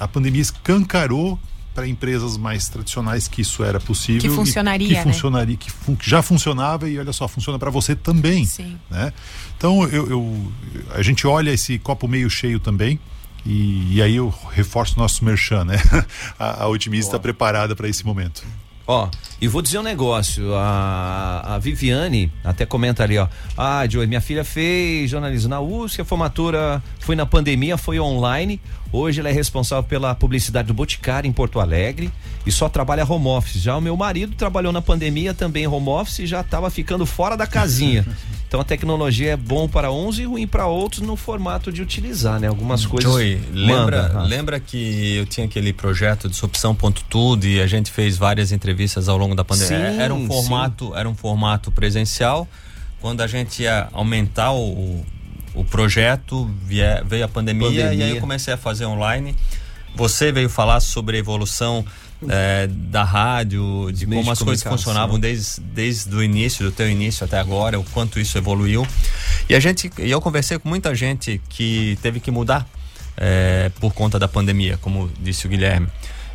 a pandemia escancarou para empresas mais tradicionais que isso era possível. Que funcionaria, Que né? funcionaria, que fun- que já funcionava e olha só, funciona para você também. Sim. Né? Então, eu, eu- a gente olha esse copo meio cheio também. E, e aí eu reforço o nosso merchan, né? (laughs) A, a otimista está preparada para esse momento. Ó, e vou dizer um negócio, a, a Viviane até comenta ali, ó. Ah, Joey, minha filha fez jornalismo na USP, a formatura foi na pandemia, foi online. Hoje ela é responsável pela publicidade do Boticário em Porto Alegre e só trabalha home office. Já o meu marido trabalhou na pandemia também home office e já estava ficando fora da casinha. (laughs) Então a tecnologia é bom para uns e ruim para outros no formato de utilizar, né? Algumas coisas. Joey, lembra, Manda, Rafa. lembra que eu tinha aquele projeto de opção.tudo e a gente fez várias entrevistas ao longo da pandemia? Sim, era um formato, era um formato presencial. Quando a gente ia aumentar o, o projeto, veio a pandemia, Pandemia. e aí eu comecei a fazer online. Você veio falar sobre a evolução eh, da rádio, de como as coisas funcionavam desde, desde o início, do teu início até agora, o quanto isso evoluiu. E a gente, eu conversei com muita gente que teve que mudar eh, por conta da pandemia, como disse o Guilherme.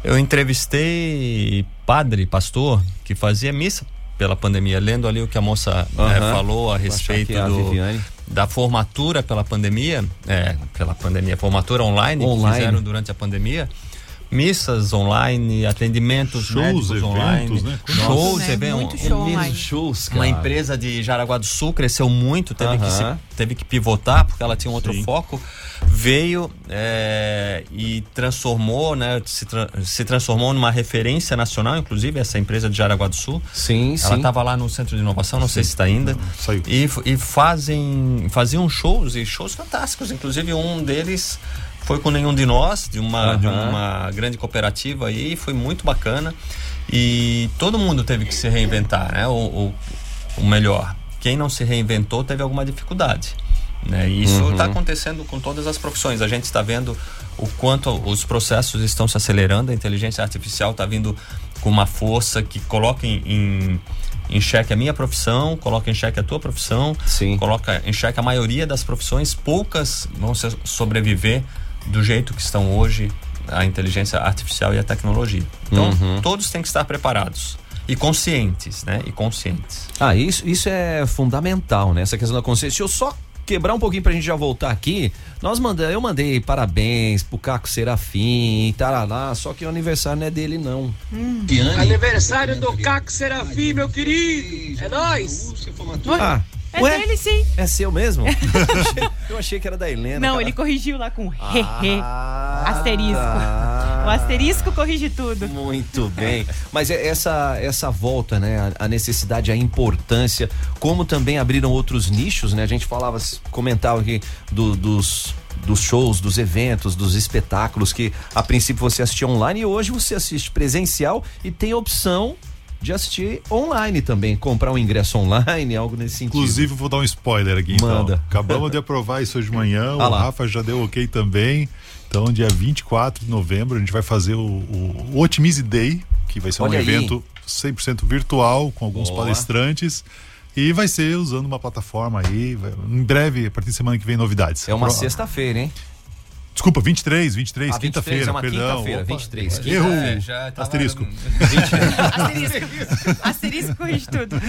Eu entrevistei padre, pastor, que fazia missa pela pandemia, lendo ali o que a moça eh, Aham. falou a respeito é a do, da formatura pela pandemia, é, pela pandemia, formatura online, Online. que fizeram durante a pandemia, missas online, atendimentos Shows, eventos, online, né? shows, Nossa, eventos. muito show online. shows, Uma empresa de Jaraguá do Sul cresceu muito, teve, que, se- teve que pivotar porque ela tinha um outro Sim. foco. Veio é, e transformou, né? Se, tra- se transformou numa referência nacional, inclusive, essa empresa de Jaraguá do Sul. Sim, Ela sim. estava lá no centro de inovação, não sei se está ainda. Saiu. E, e fazem, faziam shows e shows fantásticos. Inclusive, um deles foi com nenhum de nós, de uma, de Aham. uma grande cooperativa aí, foi muito bacana. E todo mundo teve que se reinventar, né? O, o, o melhor, quem não se reinventou teve alguma dificuldade. Né? E isso está acontecendo com todas as profissões. A gente está vendo o quanto os processos estão se acelerando, a inteligência artificial está vindo com uma força que coloca em, em, em xeque a minha profissão, coloca em xeque a tua profissão, Sim. coloca em xeque a maioria das profissões, poucas vão se- sobreviver do jeito que estão hoje a inteligência artificial e a tecnologia. Então, todos têm que estar preparados e conscientes, né? E conscientes. Ah, isso, isso é fundamental, né? Essa questão da consciência. Deixa eu só quebrar um pouquinho pra gente já voltar aqui. Nós mandamos, eu mandei parabéns pro Caco Serafim e tarará, só que o aniversário não é dele, não. Aniversário do Caco Serafim, meu querido. É nóis. Ah, É ué? dele sim. É seu mesmo? Eu (laughs) achei- eu achei que era da Helena. Não, cara. ele corrigiu lá com hehe. Ah, Asterisco. tá. O asterisco corrige tudo. Muito bem. Mas é essa, essa volta, né? A, a necessidade, a importância, como também abriram outros nichos, né? A gente falava, comentava aqui do- dos, dos shows, dos eventos, dos espetáculos que a princípio você assistia online e hoje você assiste presencial e tem a opção de assistir online também, comprar um ingresso online, (laughs) algo nesse sentido. Inclusive, vou dar um spoiler aqui. então. Manda. (laughs) Acabamos de aprovar isso hoje de manhã. Ah o lá. Rafa já deu ok também. Então, dia 24 de novembro, a gente vai fazer o, o, o Otimize Day, que vai ser Olha um aí. evento 100% virtual, com alguns Boa. palestrantes. E vai ser usando uma plataforma aí. vai- em breve, a partir de semana que vem, novidades. É uma Pro- sexta-feira, hein? Desculpa, 23, 23, Ah, 23, quinta-feira, é uma perdão. quinta-feira, Opa, 23, quinta- Erro. É, já tava- Asterisco. Asterisco. Asterisco corrige tudo.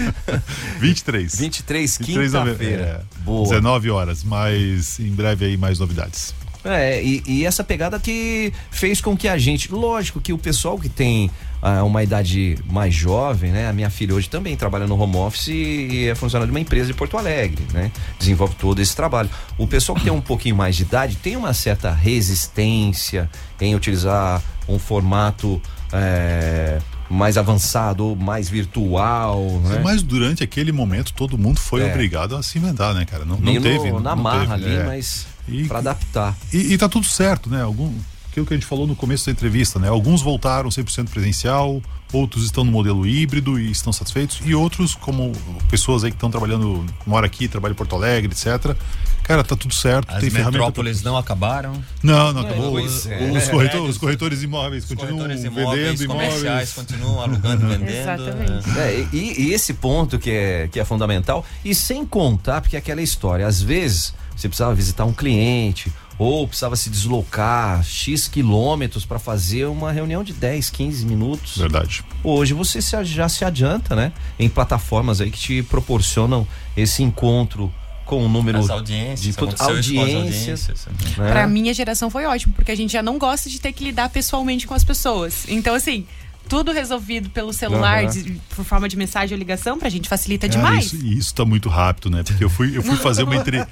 23. 23, 23 de novembro, quinta-feira. é, Boa. 19 horas, mas em breve aí mais novidades. É, e, e essa pegada que fez com que a gente, lógico que o pessoal que tem ah, uma idade mais jovem, né? A minha filha hoje também trabalha no home office e é funcionária de uma empresa de Porto Alegre, né? Desenvolve todo esse trabalho. O pessoal que tem um pouquinho mais de idade tem uma certa resistência em utilizar um formato é, mais avançado ou mais virtual, né? Mas durante aquele momento todo mundo foi É. obrigado a se inventar, né, cara? Não, não Meio no- teve. na não marra teve, ali, é. mas pra adaptar. E, e tá tudo certo, né? Algum, aquilo que a gente falou no começo da entrevista, né? Alguns voltaram 100% presencial, outros estão no modelo híbrido e estão satisfeitos, e outros, como pessoas aí que estão trabalhando, mora aqui, trabalha em Porto Alegre, etc. Cara, tá tudo certo, As tem pra- metrópoles não acabaram. Não, não acabou. pois Os, é. os corretor- os Os corretores imóveis continuam corretores vendendo comerciais imóveis. continuam alugando e vendendo. Exatamente. é. É, e, e esse ponto que é, que é fundamental, e sem contar, porque é aquela história, às vezes você precisava visitar um cliente ou precisava se deslocar X quilômetros para fazer uma reunião de 10, 15 minutos. Verdade. Hoje você se- já se adianta, né? Em plataformas aí que te proporcionam esse encontro com um número As audiências, de audiências. audiências. né? Pra minha geração foi ótimo, porque a gente já não gosta de ter que lidar pessoalmente com as pessoas. Então, assim, tudo resolvido pelo celular, Aham. de- por forma de mensagem ou ligação, pra gente facilita É, demais. isso, e isso tá muito rápido, né? Porque eu fui, eu fui fazer uma entrevista.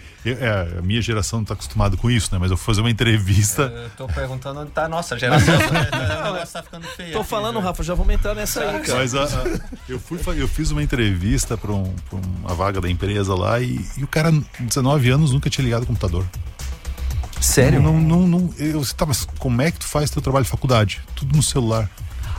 a minha geração não tá acostumada com isso, né? Mas eu fui fazer uma entrevista. Eu tô perguntando onde tá a nossa geração. né? o negócio tá ficando feio. Tô aqui, falando? Rafa, já vamos entrar nessa aí, cara. Mas a- a- eu, fui, eu fiz uma entrevista para um, pra uma vaga da empresa lá e, e o cara, 19 anos, nunca tinha ligado o computador. Sério? Não, não, não, eu, tá, mas como é que tu faz teu trabalho de faculdade? Tudo no celular.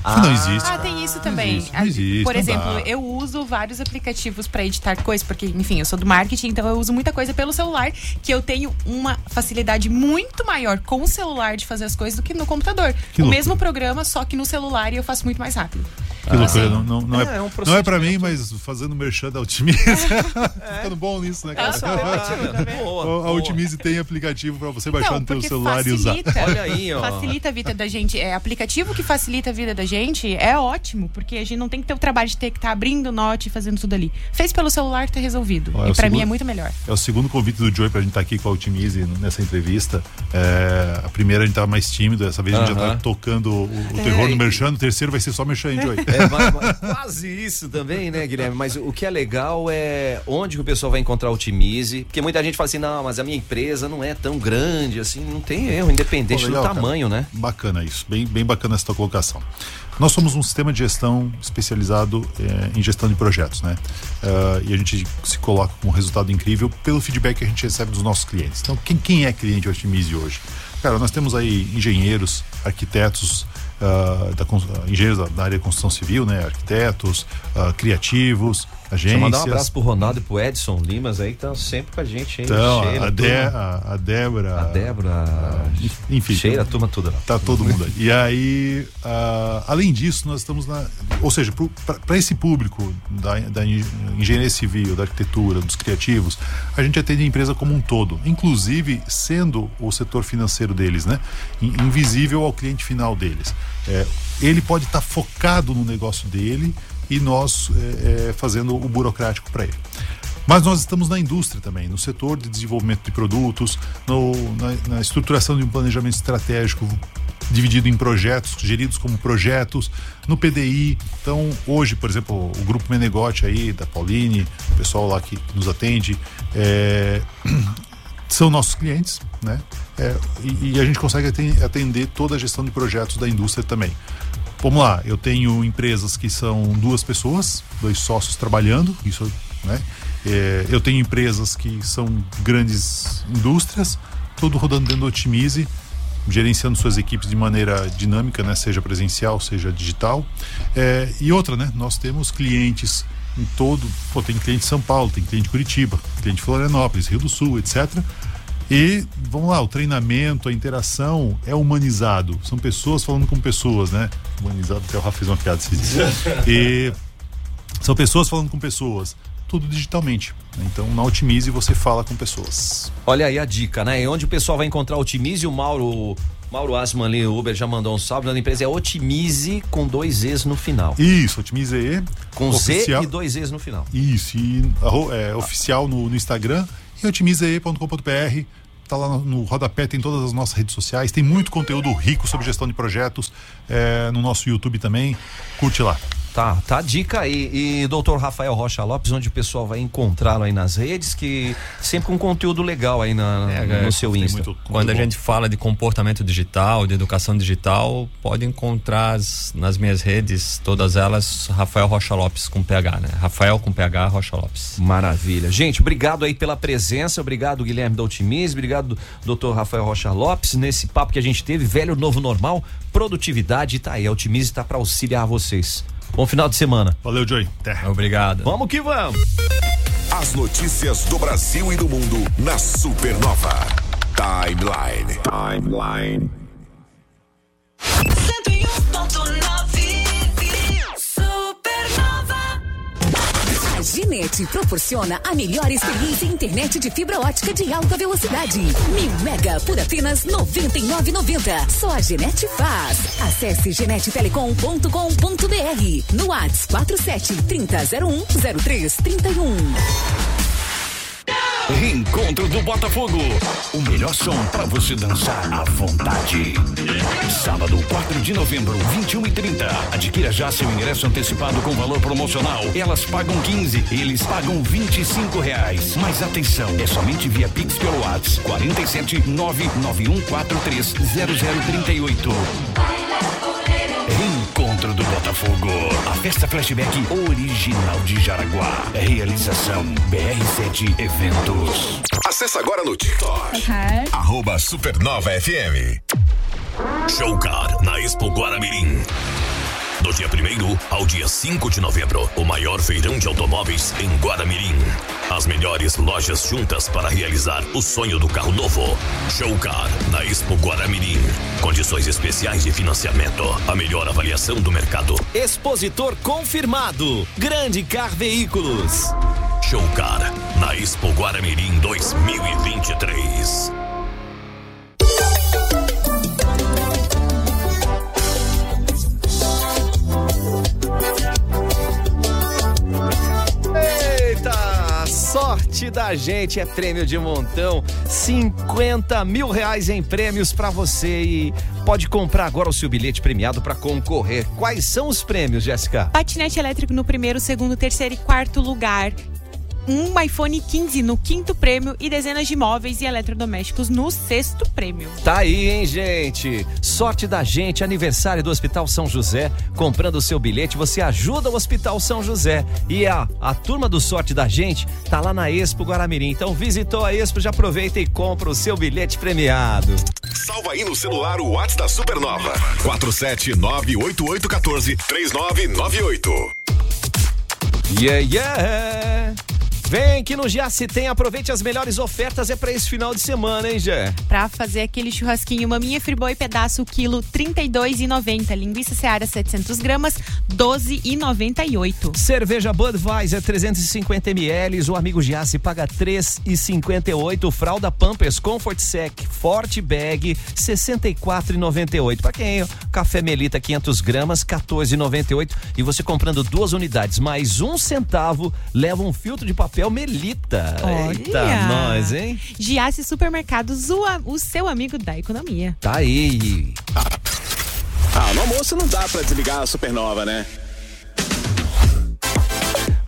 Falei, não existe. Ah, tem isso também. existe, não Ah, existe, Por não exemplo, dá. eu uso vários aplicativos pra editar coisas, porque, enfim, eu sou do marketing, então eu uso muita coisa pelo celular, que eu tenho uma facilidade muito maior com o celular de fazer as coisas do que no computador. Que o mesmo programa, só que no celular e eu faço muito mais rápido. Que loucura, não, não, não, É, é, é um não é pra mim, mas fazendo merchan da Otimize. Tô ficando bom nisso, né, cara? (laughs) Boa, A Otimize tem aplicativo pra você baixar Não, no teu porque celular e usar. facilita. (laughs) Olha aí, ó. Facilita a vida da gente. É aplicativo que facilita a vida da gente, é ótimo, porque a gente não tem que ter o trabalho de ter que estar abrindo o note e fazendo tudo ali. Fez pelo celular, tá resolvido. Ó, é e o pra mim é muito melhor. É o segundo convite do Joey pra gente estar aqui com a Otimize nessa entrevista. É, a primeira a gente tava mais tímido, essa vez a gente já Aham. tá tocando o, o É, terror e- no merchan, o terceiro vai ser só merchan, hein, Joey? É, mas- mas quase isso também, né, Guilherme? Mas o que é legal é onde que o pessoal vai encontrar o Otimize. Porque muita gente fala assim, não, mas a minha empresa não é tão grande, assim, não tem erro, independente Pô, legal, do cara. tamanho, né? Bacana isso, bem, bem bacana essa tua colocação. Nós somos um sistema de gestão especializado eh, em gestão de projetos, né? Ah, e a gente se coloca com um resultado incrível pelo feedback que a gente recebe dos nossos clientes. Então, quem, quem é cliente Otimize hoje? Cara, nós temos aí engenheiros, arquitetos, ah, da, engenheiros da, da área de construção civil, né? Arquitetos, ah, criativos, Deixa mandar um abraço pro Ronaldo e pro Edson Limas aí, que estão sempre com a gente, hein? Então, Sheila, a, De, a, a Débora. A Débora. Enfim. Sheila, a turma toda lá. Tá todo mundo aí. E aí, ah, além disso, nós estamos na. Ou seja, para esse público da, da en- engenharia civil, da arquitetura, dos criativos, a gente atende a empresa como um todo, inclusive sendo o setor financeiro deles, né? In- Invisível ao cliente final deles. É, ele pode estar focado no negócio dele e nós é, é, fazendo o burocrático para ele. Mas nós estamos na indústria também, no setor de desenvolvimento de produtos, no- na, na estruturação de um planejamento estratégico dividido em projetos, geridos como projetos, no PDI. Então, hoje, por exemplo, o grupo Menegote aí, da Pauline, o pessoal lá que nos atende, é, (clears throat) são nossos clientes, né? É, e, e a gente consegue aten- atender toda a gestão de projetos da indústria também. Vamos lá, eu tenho empresas que são duas pessoas, dois sócios trabalhando, isso, né? É, eu tenho empresas que são grandes indústrias, tudo rodando dentro do Otimize, gerenciando suas equipes de maneira dinâmica, né? Seja presencial, seja digital. É, e outra, né? Nós temos clientes em todo, pô, tem cliente em São Paulo, tem cliente em Curitiba, cliente em Florianópolis, Rio do Sul, etc. E vamos lá, o treinamento, a interação é humanizado. São pessoas falando com pessoas, né? Humanizado, até o Rafa fez uma piada esses dias. (laughs) E são pessoas falando com pessoas. Tudo digitalmente. né? Então, na Otimize você fala com pessoas. Olha aí a dica, né? E onde o pessoal vai encontrar o Otimize, o Mauro, Mauro Asman ali, o Uber já mandou um salve, na empresa é Otimize com dois Z's no final. Isso, Otimize E. Com oficial. Z e dois Z's no final. Isso, e é, oficial no, no Instagram e otimize.com.br. Tá lá no, no rodapé, tem todas as nossas redes sociais, tem muito conteúdo rico sobre gestão de projetos é, no nosso YouTube também. Curte lá. Tá, tá a dica aí. E doutor Rafael Rocha Lopes, onde o pessoal vai encontrá-lo aí nas redes, que sempre com conteúdo legal aí na, É, no seu Insta. muito- Quando a gente fala de comportamento digital, de educação digital, pode encontrar as- nas minhas redes, todas elas, Rafael Rocha Lopes com PH, né? Rafael com PH Rocha Lopes. Maravilha. Gente, obrigado aí pela presença, obrigado Guilherme da Otimize, obrigado doutor Rafael Rocha Lopes, nesse papo que a gente teve, velho, novo, normal, produtividade, tá aí, a Otimize tá pra auxiliar vocês. Bom final de semana. Valeu, Joey. Obrigado. Vamos que vamos. As notícias do Brasil e do mundo na Supernova. Timeline. Timeline. 101.9 Ginete proporciona a melhor experiência em internet de fibra ótica de alta velocidade. Mil mega por apenas R$ 99,90. Só a Genete faz. Acesse genetetelecom.com.br. No WhatsApp 47 3001 0331. Encontro do Botafogo. O melhor som para você dançar à vontade. Sábado, 4 de novembro, 21 e 30. Adquira já seu ingresso antecipado com valor promocional. Elas pagam 15, eles pagam 25 reais. Mas atenção, é somente via Pix pelo WhatsApp 47 99143 0038. Botafogo. A festa flashback original de Jaraguá. Realização BR7 Eventos. Acesse agora no TikTok. Arroba Supernova FM. Showcar na Expo Guaramirim. Do dia 1 ao dia 5 de novembro, o maior feirão de automóveis em Guaramirim. As melhores lojas juntas para realizar o sonho do carro novo. Showcar na Expo Guaramirim. Condições especiais de financiamento. A melhor avaliação do mercado. Expositor confirmado. Grande Car Veículos. Showcar na Expo Guaramirim 2023. Da gente é prêmio de montão, 50 mil reais em prêmios pra você e pode comprar agora o seu bilhete premiado pra concorrer. Quais são os prêmios, Jéssica? Patinete elétrico no primeiro, segundo, terceiro e quarto lugar. Um iPhone 15 no quinto prêmio e dezenas de móveis e eletrodomésticos no sexto prêmio. Tá aí, hein, gente? Sorte da gente, aniversário do Hospital São José. Comprando o seu bilhete, você ajuda o Hospital São José. E a, a turma do Sorte da gente tá lá na Expo Guaramirim. Então visitou a Expo, já aproveita e compra o seu bilhete premiado. Salva aí no celular o WhatsApp da Supernova. 47988143998. Yeah, yeah! Vem que no Giasse tem, aproveite as melhores ofertas, é pra esse final de semana, hein, Jé? Pra fazer aquele churrasquinho maminha friboi pedaço quilo 32,90. Linguiça Seara 700 gramas 12,98. Cerveja Budweiser 350 ml, o amigo Giasse paga 3,58. Fralda Pampers Comfort Sec Forte Bag 64,98. Pra quem? ó, Café Melita 500 gramas 14,98. E você comprando duas unidades mais um centavo, leva um filtro de papel Melita. Eita, Olha. nós, hein? Giasse Supermercados, o, o seu amigo da economia. Tá aí. Ah, no almoço não dá pra desligar a supernova, né?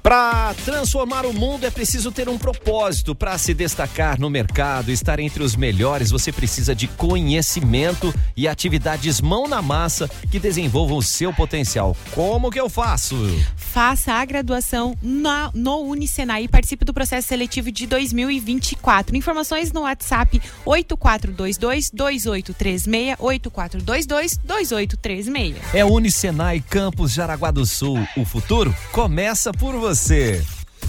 Para transformar o mundo é preciso ter um propósito. Para se destacar no mercado, estar entre os melhores, você precisa de conhecimento e atividades mão na massa que desenvolvam o seu potencial. Como que eu faço? Faça a graduação na- no Unicenai e participe do processo seletivo de 2024. Informações no WhatsApp 8422-2836, 8422-2836. É Unicenai Campus Jaraguá do Sul. O futuro começa por você.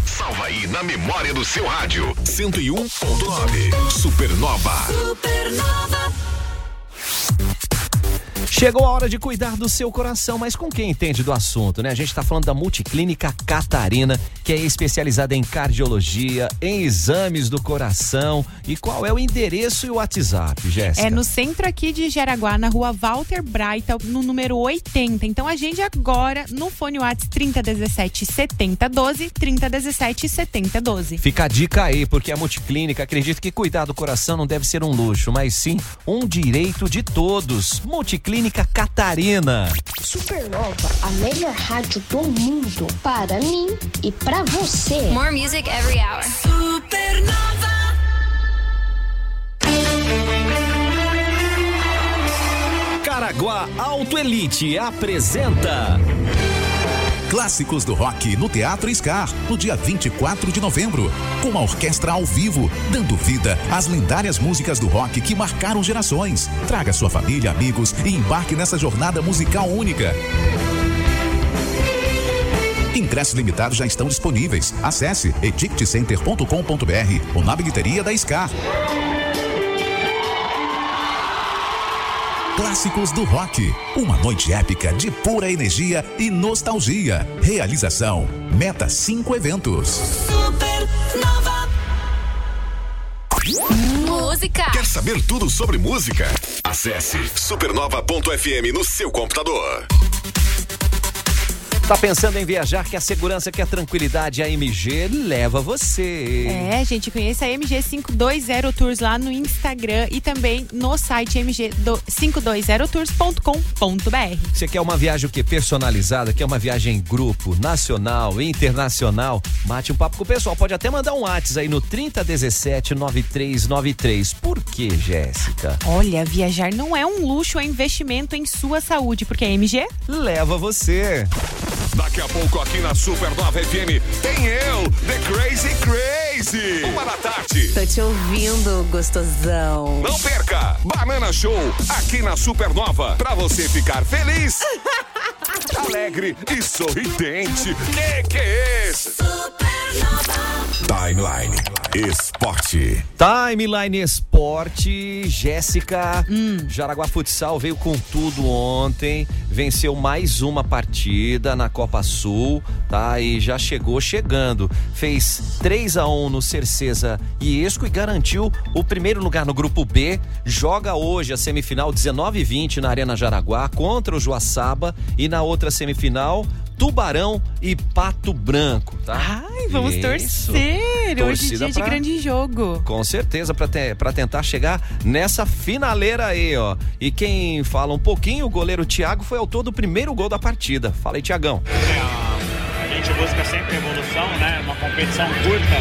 Salva aí na memória do seu rádio. 101.9. Supernova. Chegou a hora de cuidar do seu coração, mas com quem entende do assunto, né? A gente tá falando da Multiclínica Catarina, que é especializada em cardiologia, em exames do coração. E qual é o endereço e o WhatsApp, Jéssica? É no centro aqui de Jaraguá, na rua Walter Braita, no número 80. Então agende agora no fone WhatsApp 3017 7012, 3017 7012. Fica a dica aí, porque a Multiclínica acredita que cuidar do coração não deve ser um luxo, mas sim um direito de todos. Multiclínica Catarina. Supernova, a melhor rádio do mundo. Para mim e pra você. More music every hour. Supernova. Caraguá Auto Elite apresenta. Clássicos do Rock no Teatro Scar, no dia 24 de novembro. Com uma orquestra ao vivo, dando vida às lendárias músicas do rock que marcaram gerações. Traga sua família, amigos e embarque nessa jornada musical única. Ingressos limitados já estão disponíveis. Acesse eticketcenter.com.br ou na bilheteria da Scar. Clássicos do Rock. Uma noite épica de pura energia e nostalgia. Realização: Meta 5 Eventos. Música. Quer saber tudo sobre música? Acesse supernova.fm no seu computador. Tá pensando em viajar? Que a segurança, que a tranquilidade, a MG leva você. É, gente, conheça a MG 520 Tours lá no Instagram e também no site mg520tours.com.br. Você quer uma viagem o quê? Personalizada? Quer uma viagem em grupo, nacional, internacional? Mate um papo com o pessoal. Pode até mandar um WhatsApp aí no 3017-9393. Por que, Jéssica? Olha, viajar não é um luxo, é investimento em sua saúde, porque a MG leva você. Daqui a pouco aqui na Supernova FM tem eu, The Crazy Crazy. Uma da tarde. Tô te ouvindo, gostosão. Não perca! Banana Show aqui na Supernova pra você ficar feliz, (laughs) alegre e sorridente. Que que é esse? Timeline Esporte. Timeline Esporte, Jéssica. Jaraguá Futsal veio com tudo ontem, venceu mais uma partida na Copa Sul, tá? E já chegou chegando. Fez 3 a 1 no Cercesa e Esco e garantiu o primeiro lugar no grupo B. Joga hoje a semifinal 19 e 20 na Arena Jaraguá contra o Joaçaba e na outra semifinal Tubarão e Pato Branco, tá? Ai, vamos Isso. torcer. Hoje é Torcida dia de pra- grande jogo. Com certeza, pra te- pra tentar chegar nessa finaleira aí, ó. E quem fala um pouquinho, o goleiro Thiago foi autor do primeiro gol da partida. Fala aí, Tiagão. A gente busca sempre evolução, né? Uma competição curta.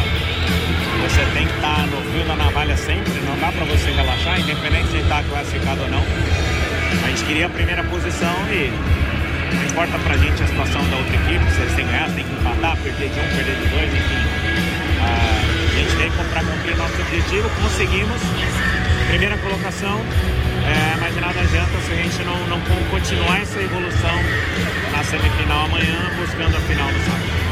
Você tem que estar no fio da navalha sempre, não dá pra você relaxar, independente de estar classificado ou não. A gente queria a primeira posição e não importa pra gente a situação da outra equipe, se eles têm que ganhar, tem que empatar, perder de um, perder de dois, enfim. Ah, a gente tem para cumprir nosso objetivo, conseguimos. Primeira colocação, é, mas nada adianta se a gente não, não continuar essa evolução na semifinal amanhã, buscando a final no sábado.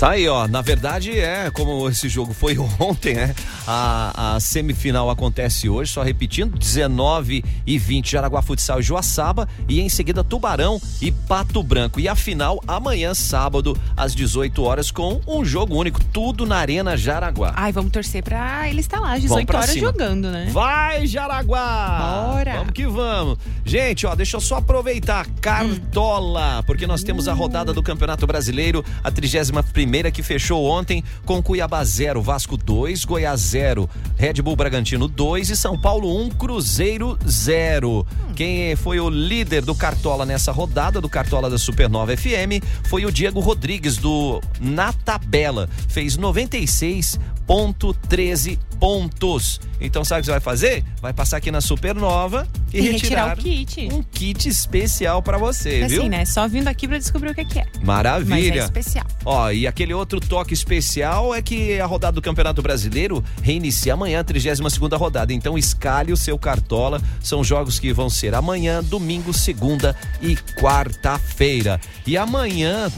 Tá aí, ó. Na verdade, é como esse jogo foi (laughs) ontem, né? A, a semifinal acontece hoje, só repetindo: 19 e 20, Jaraguá Futsal e Joaçaba. E em seguida, Tubarão e Pato Branco. E a final amanhã, sábado, às 18 horas, com um jogo único. Tudo na Arena Jaraguá. Ai, vamos torcer pra ele estar lá às Vamos 18 pra horas cima. jogando, né? Vai, Jaraguá! Bora! Vamos que vamos. Gente, ó, deixa eu só aproveitar. Cartola, porque nós temos a rodada do Campeonato Brasileiro, a 31 que fechou ontem com Cuiabá 0, Vasco 2, Goiás 0, Red Bull Bragantino 2 e São Paulo 1, Cruzeiro 0. Quem foi o líder do Cartola nessa rodada, do Cartola da Supernova FM, foi o Diego Rodrigues, do Na Tabela. Fez 96,13 pontos. Então, sabe o que você vai fazer? Vai passar aqui na Supernova e, E retirar retirar o kit. um kit especial pra você, viu? Assim, né? Só vindo aqui pra descobrir o que que é. Maravilha. Mas é especial. Ó, e aquele outro toque especial é que a rodada do Campeonato Brasileiro reinicia amanhã, a 32 segunda rodada. Então escalhe o seu cartola. São jogos que vão ser amanhã, domingo, segunda e quarta-feira. E amanhã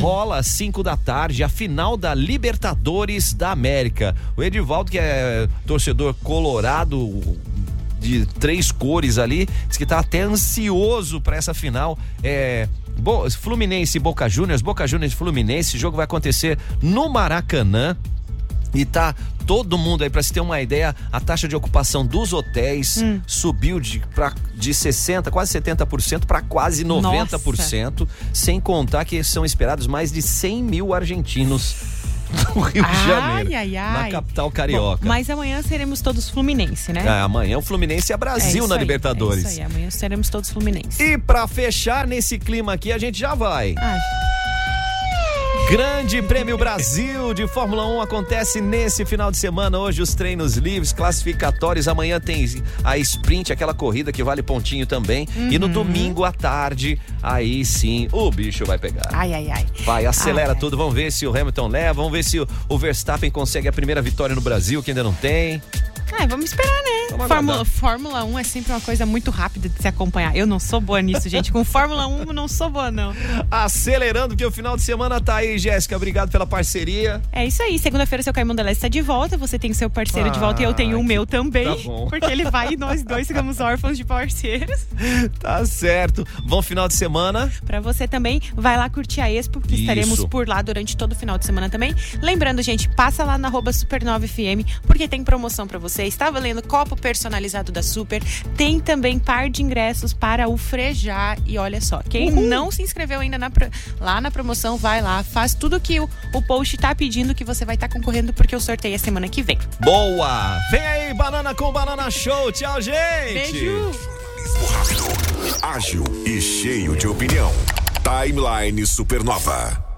rola às 5 da tarde a final da Libertadores da América. O Edivaldo, que é torcedor colorado, de três cores ali, diz que tá até ansioso para essa final. É, Bo- Fluminense e Boca Juniors, Boca Juniors e Fluminense, esse jogo vai acontecer no Maracanã. E tá todo mundo aí, pra se ter uma ideia, a taxa de ocupação dos hotéis subiu de, pra, de 60%, quase 70% para quase 90%, sem contar que são esperados mais de 100 mil argentinos (laughs) do Rio de Ai, Janeiro, ai, na ai. capital carioca. Bom, mas amanhã seremos todos Fluminense, né? É, amanhã o Fluminense é É Brasil isso na aí, Libertadores. É isso aí, amanhã seremos todos Fluminense. E pra fechar nesse clima aqui, a gente já vai. Ah. Grande Prêmio Brasil de Fórmula 1 acontece nesse final de semana. Hoje os treinos livres, classificatórios. Amanhã tem a sprint, aquela corrida que vale pontinho também. E no Uhum. domingo à tarde, aí sim o bicho vai pegar. Ai, ai, ai. Vai, acelera Ai, ai. tudo. Vamos ver se o Hamilton leva. Vamos ver se o, Verstappen consegue a primeira vitória no Brasil, que ainda não tem. Ah, vamos esperar, né? Fórmula. Fórmula 1 é sempre uma coisa muito rápida de se acompanhar. Eu não sou boa nisso, gente. Com Fórmula 1 eu não sou boa, não. Acelerando, porque o final de semana tá aí, Jéssica. Obrigado pela parceria. É isso aí. Segunda-feira, seu Caimão Deleste está de volta. Você tem seu parceiro de volta e eu tenho o meu também. tá bom. (laughs) Porque ele vai e nós dois ficamos órfãos de parceiros. Tá certo. Bom final de semana. Pra você também, vai lá curtir a Expo, que Isso. estaremos por lá durante todo o final de semana também. Lembrando, gente, passa lá na Supernova FM, porque tem promoção pra você. Está valendo copo personalizado da Super. Tem também par de ingressos para o Frejar. E olha só, quem Uhul. não se inscreveu ainda na lá na promoção, vai lá, faz tudo que o, o post tá pedindo que você vai estar concorrendo, porque o sorteio é semana que vem. Boa! Vem aí, Banana com Banana Show. Tchau, gente! Beijo! Ágil e cheio de opinião. Timeline Supernova.